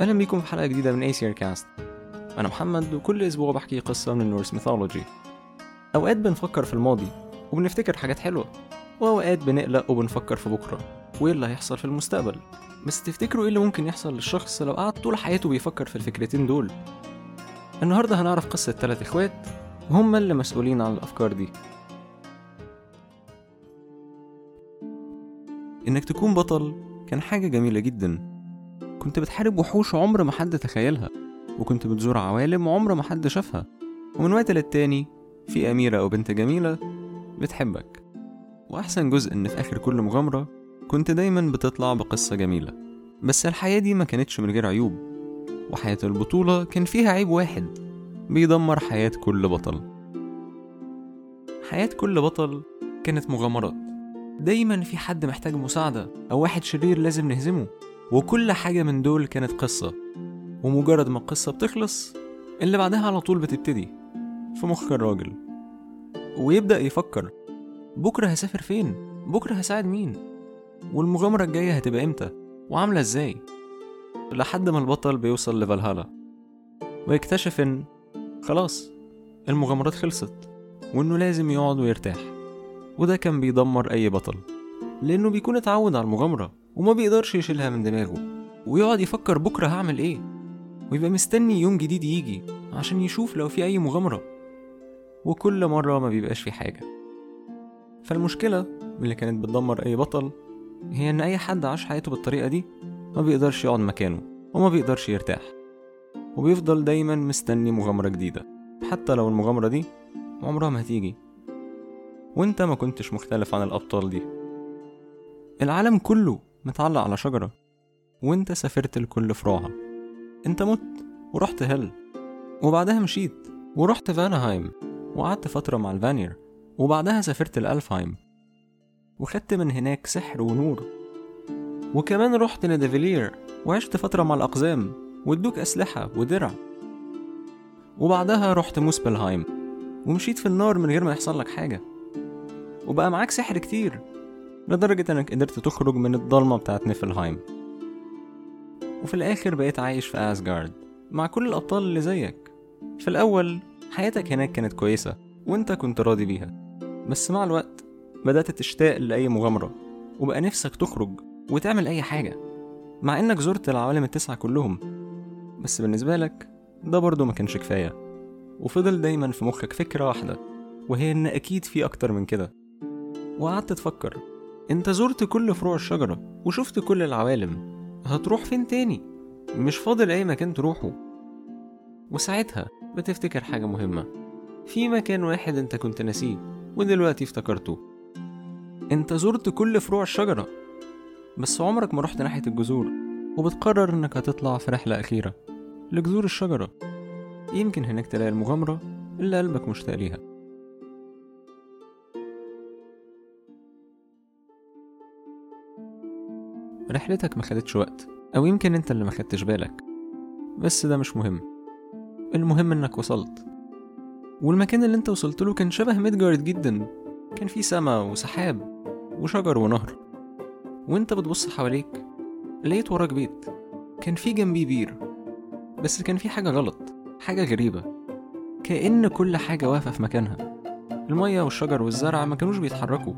أهلا بيكم في حلقة جديدة من Aesir Cast أنا محمد وكل أسبوع بحكي قصة من ال Norse mythology أوقات بنفكر في الماضي وبنفتكر حاجات حلوة. وأوقات بنقلق وبنفكر في بكرة وإيه اللي هيحصل في المستقبل. بس تفتكروا إيه اللي ممكن يحصل للشخص لو قعد طول حياته بيفكر في الفكرتين دول؟ النهاردة هنعرف قصة تلات إخوات وهم اللي مسؤولين عن الأفكار دي. إنك تكون بطل كان حاجة جميلة جدا. كنت بتحارب وحوش عمر ما حد تخيلها وكنت بتزور عوالم عمر ما حد شافها. ومن وقت للتاني في أميرة أو بنت جميلة بتحبك. وأحسن جزء إن في آخر كل مغامرة كنت دايما بتطلع بقصة جميلة. بس الحياة دي ما كانتش من غير عيوب وحياة البطولة كان فيها عيب واحد بيدمر حياة كل بطل. حياة كل بطل كانت مغامرات. دايما في حد محتاج مساعدة أو واحد شرير لازم نهزمه. وكل حاجة من دول كانت قصة ومجرد ما القصة بتخلص اللي بعدها على طول بتبتدي في مخ الراجل ويبدأ يفكر بكرة هسافر فين؟ بكرة هساعد مين؟ والمغامرة الجاية هتبقى إمتى؟ وعاملة إزاي؟ لحد ما البطل بيوصل لفالهالا ويكتشف إن خلاص المغامرات خلصت وإنه لازم يقعد ويرتاح وده كان بيدمر أي بطل لأنه بيكون اتعود على المغامرة وما بيقدرش يشيلها من دماغه ويقعد يفكر بكرة هعمل إيه؟ ويبقى مستني يوم جديد يجي عشان يشوف لو في أي مغامرة. وكل مرة ما بيبقاش في حاجة. فالمشكلة اللي كانت بتدمر أي بطل هي إن أي حد عاش حياته بالطريقة دي ما بيقدرش يقعد مكانه وما بيقدرش يرتاح. وبيفضل دايما مستني مغامرة جديدة. حتى لو المغامرة دي عمرها ما هتيجي. وأنت ما كنتش مختلف عن الأبطال دي. العالم كله متعلق على شجرة وانت سافرت لكل فروعها. انت مت ورحت هل وبعدها مشيت ورحت فانهايم وقعدت فترة مع الفانير وبعدها سافرت لألفهايم وخدت من هناك سحر ونور. وكمان رحت لنيدافيلير وعشت فترة مع الأقزام وإدوك أسلحة ودرع. وبعدها رحت موسبلهايم ومشيت في النار من غير ما يحصل لك حاجة. وبقى معاك سحر كتير لدرجة إنك قدرت تخرج من الضلمة بتاعت نيفلهايم. وفي الآخر بقيت عايش في أسجارد مع كل الأبطال اللي زيك. في الأول حياتك هناك كانت كويسة وأنت كنت راضي بيها. بس مع الوقت بدأت تشتاق لأي مغامرة وبقى نفسك تخرج وتعمل أي حاجة. مع إنك زرت العوالم التسعة كلهم. بس بالنسبة لك ده برضه ما كانش كفاية. وفضل دايما في مخك فكرة واحدة وهي إن أكيد في أكتر من كده. وقعدت تفكر انت زرت كل فروع الشجرة وشفت كل العوالم. هتروح فين تاني؟ مش فاضل أي مكان تروحه. وساعتها بتفتكر حاجة مهمة. في مكان واحد انت كنت ناسيه ودلوقتي افتكرته. انت زرت كل فروع الشجرة. بس عمرك ما رحت ناحية الجذور وبتقرر انك هتطلع في رحلة أخيرة لجذور الشجرة. يمكن هناك تلاقي المغامرة اللي قلبك مشتاق ليها. رحلتك ما خدتش وقت أو يمكن أنت اللي ما خدتش بالك. بس ده مش مهم. المهم إنك وصلت. والمكان اللي أنت وصلت له كان شبه ميدجارد جدا. كان فيه سما وسحاب وشجر ونهر. وأنت بتبص حواليك لقيت وراك بيت. كان فيه جنبيه بير. بس كان فيه حاجة غلط حاجة غريبة. كأن كل حاجة واقفة في مكانها. المية والشجر والزرع ما كانوش بيتحركوا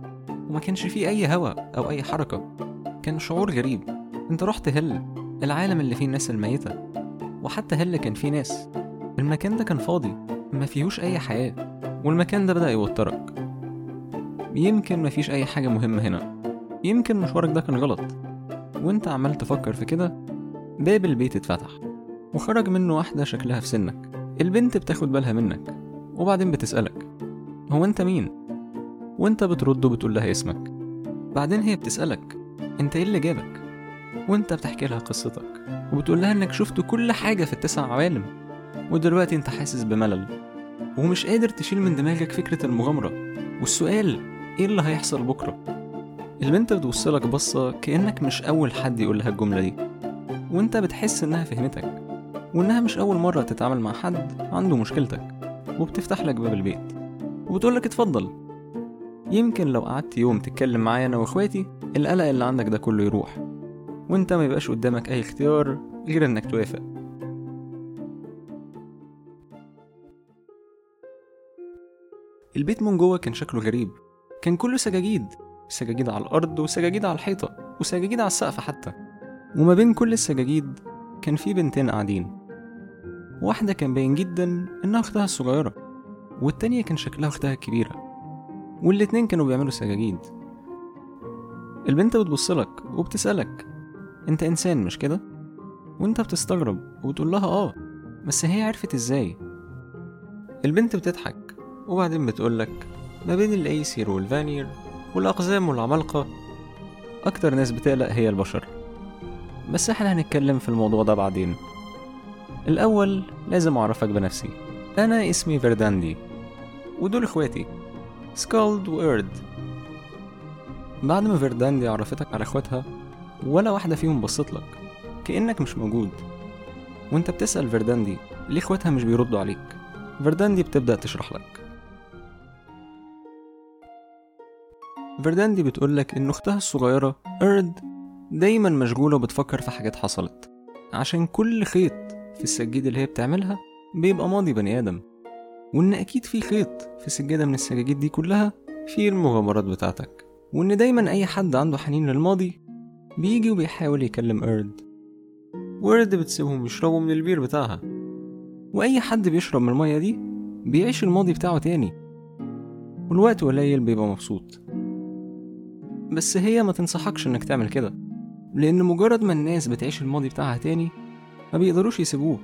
وما كانش فيه أي هوا أو أي حركة. كان شعور غريب. انت رحت هل العالم اللي فيه الناس الميتة؟ وحتى هل كان فيه ناس؟ المكان ده كان فاضي ما فيهوش أي حياة والمكان ده بدأ يوترك. يمكن مفيش أي حاجة مهمة هنا. يمكن مشوارك ده كان غلط. وانت عمال تفكر في كده باب البيت اتفتح وخرج منه واحدة شكلها في سنك. البنت بتاخد بالها منك وبعدين بتسألك هو انت مين؟ وانت بترد وبتقول لها اسمك. بعدين هي بتسألك انت إيه اللي جابك؟ وانت بتحكي لها قصتك وبتقول لها انك شفت كل حاجة في التسع عوالم ودلوقتي انت حاسس بملل ومش قادر تشيل من دماغك فكرة المغامرة. والسؤال إيه اللي هيحصل بكرة؟ البنت بتبصلك بصة كأنك مش أول حد يقول لها الجملة دي وانت بتحس إنها فهمتك وإنها مش أول مرة تتعامل مع حد عنده مشكلتك وبتفتح لك باب البيت وبتقولك اتفضل. يمكن لو قعدت يوم تتكلم معايا أنا وإخواتي القلق اللي عندك ده كله يروح وأنت ما يبقاش قدامك أي اختيار غير إنك توافق. البيت من جوه كان شكله غريب كان كله سجاجيد سجاجيد على الأرض وسجاجيد على الحيطة وسجاجيد على السقف حتى وما بين كل السجاجيد كان في بنتين قاعدين. واحدة كان باين جدا إنها أختها الصغيرة والتانية كان شكلها أختها الكبيرة. والاتنين كانوا بيعملوا سجاجيد. البنت بتبصلك وبتسألك أنت إنسان مش كده؟ وأنت بتستغرب وتقول لها آه بس هي عرفت إزاي؟ البنت بتضحك وبعدين بتقولك ما بين الأيسير والفانير والأقزام والعمالقة. أكتر ناس بتقلق هي البشر. بس إحنا هنتكلم في الموضوع ده بعدين. الأول لازم أعرفك بنفسي. أنا اسمي فرداندي ودول إخواتي. سكالد وإيرد بعد ما فرداندي عرفتك على إخواتها ولا واحدة فيهم بصت لك. كأنك مش موجود. وانت بتسأل فرداندي ليه إخواتها مش بيردوا عليك. فرداندي بتبدأ تشرح لك. فرداندي بتقولك إن أختها الصغيرة إيرد دايما مشغولة وبتفكر في حاجات حصلت. عشان كل خيط في السجادة اللي هي بتعملها بيبقى ماضي بني آدم. وإن أكيد في خيط في سجادة من السجاجيد دي كلها في المغامرات بتاعتك وإن دايما أي حد عنده حنين للماضي بيجي وبيحاول يكلم إيرد وإيرد بتسيبهم يشربوا من البير بتاعها. وأي حد بيشرب من المية دي بيعيش الماضي بتاعه تاني. والوقت قليل بيبقى مبسوط. بس هي ما تنصحكش إنك تعمل كده لأن مجرد ما الناس بتعيش الماضي بتاعها تاني ما بيقدروش يسيبوه.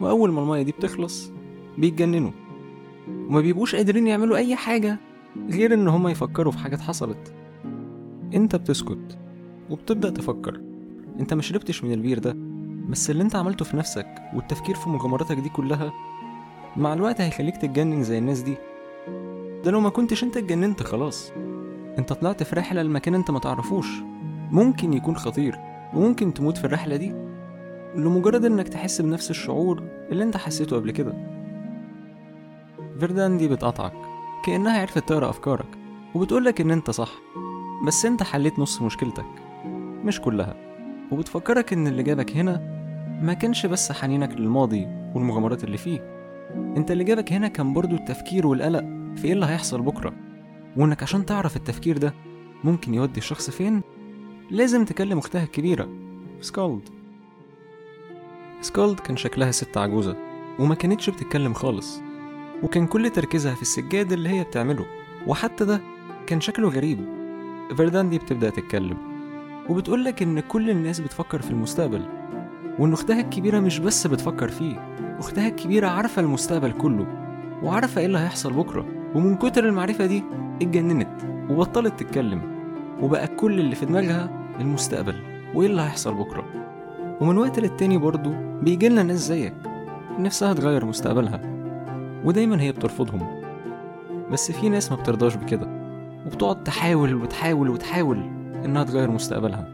وأول ما المية دي بتخلص بيتجننوا. وما بيبقوش قادرين يعملوا أي حاجة غير إن هما يفكروا في حاجات حصلت. أنت بتسكت وبتبدأ تفكر. أنت ما شربتش من البير ده بس اللي أنت عملته في نفسك والتفكير في مغامراتك دي كلها مع الوقت هيخليك تتجنن زي الناس دي. ده لو ما كنتش أنت اتجننت خلاص. أنت طلعت في رحلة لمكان أنت ما تعرفوش. ممكن يكون خطير وممكن تموت في الرحلة دي لمجرد إنك تحس بنفس الشعور اللي أنت حسيته قبل كده. فيردان دي بتقطعك كأنها عرفت تقرأ أفكارك وبتقولك إن أنت صح بس أنت حليت نص مشكلتك مش كلها وبتفكرك إن اللي جابك هنا ما كانش بس حنينك للماضي والمغامرات اللي فيه أنت اللي جابك هنا كان برضو التفكير والقلق في إيه اللي هيحصل بكرة وإنك عشان تعرف التفكير ده ممكن يودي الشخص فين لازم تكلم أختها الكبيرة سكالد سكالد كان شكلها ست عجوزة وما كانتش بتتكلم خالص وكان كل تركيزها في السجاد اللي هي بتعمله وحتى ده كان شكله غريب. فردان دي بتبدأ تتكلم وبتقولك إن كل الناس بتفكر في المستقبل وإن أختها الكبيرة مش بس بتفكر فيه أختها الكبيرة عارفة المستقبل كله وعارفة إيه اللي هيحصل بكرة ومن كتر المعرفة دي اتجننت وبطلت تتكلم وبقى كل اللي في دماغها المستقبل وإيه اللي هيحصل بكرة. ومن وقت للتاني برضه بيجيلنا ناس زيك نفسها تغير مستقبلها. ودايما هي بترفضهم. بس في ناس ما بترضاش بكده وبتقعد تحاول وتحاول وتحاول إنها تغير مستقبلها.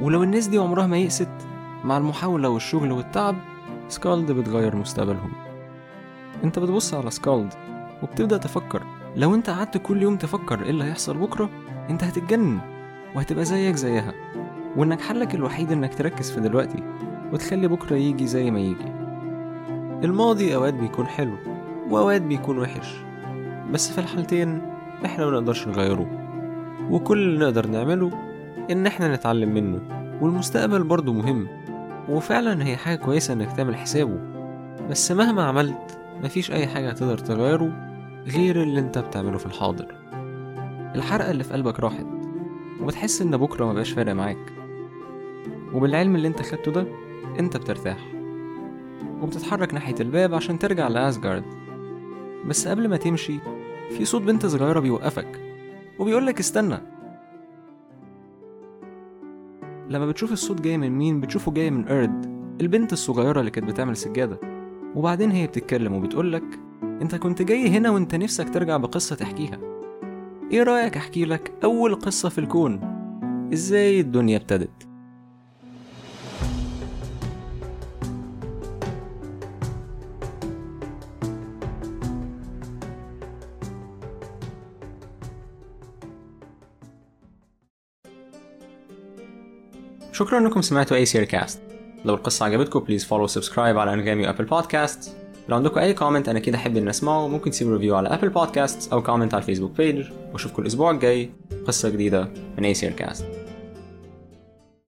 ولو الناس دي عمرها ما يئست مع المحاولة والشغل والتعب سكالد بتغير مستقبلهم. أنت بتبص على سكالد وبتبدأ تفكر. لو أنت قعدت كل يوم تفكر إيه اللي هيحصل بكرة أنت هتتجنن وهتبقى زيك زيها. وانك حلك الوحيد إنك تركز في دلوقتي وتخلي بكرة يجي زي ما يجي. الماضي أوقات بيكون حلو وأوقات بيكون وحش بس في الحالتين إحنا منقدرش نغيره وكل اللي نقدر نعمله إن إحنا نتعلم منه والمستقبل برضه مهم وفعلا هي حاجة كويسة إنك تعمل حسابه بس مهما عملت مفيش أي حاجة هتقدر تغيره غير اللي أنت بتعمله في الحاضر. الحرقة اللي في قلبك راحت وبتحس إن بكرة مبقاش فارق معاك وبالعلم اللي أنت خدته ده أنت بترتاح. وبتتحرك ناحية الباب عشان ترجع لأسجارد. بس قبل ما تمشي في صوت بنت صغيرة بيوقفك وبيقولك استنى. لما بتشوف الصوت جاي من مين بتشوفه جاي من إيرد البنت الصغيرة اللي كانت بتعمل سجادة. وبعدين هي بتتكلم وبتقولك أنت كنت جاي هنا وأنت نفسك ترجع بقصة تحكيها. إيه رأيك أحكي لك أول قصة في الكون؟ إزاي الدنيا ابتدت؟ شكرا إنكم سمعتوا اي سير كاست لو القصة عجبتكم please follow subscribe على انغامي و Apple Podcast لو عندكم أي comment أنا كده أحب ان أسمعه. ممكن تسيبوا review على Apple Podcast أو comment على الفيسبوك page وأشوفكم الأسبوع الجاي. قصة جديدة من اي سير كاست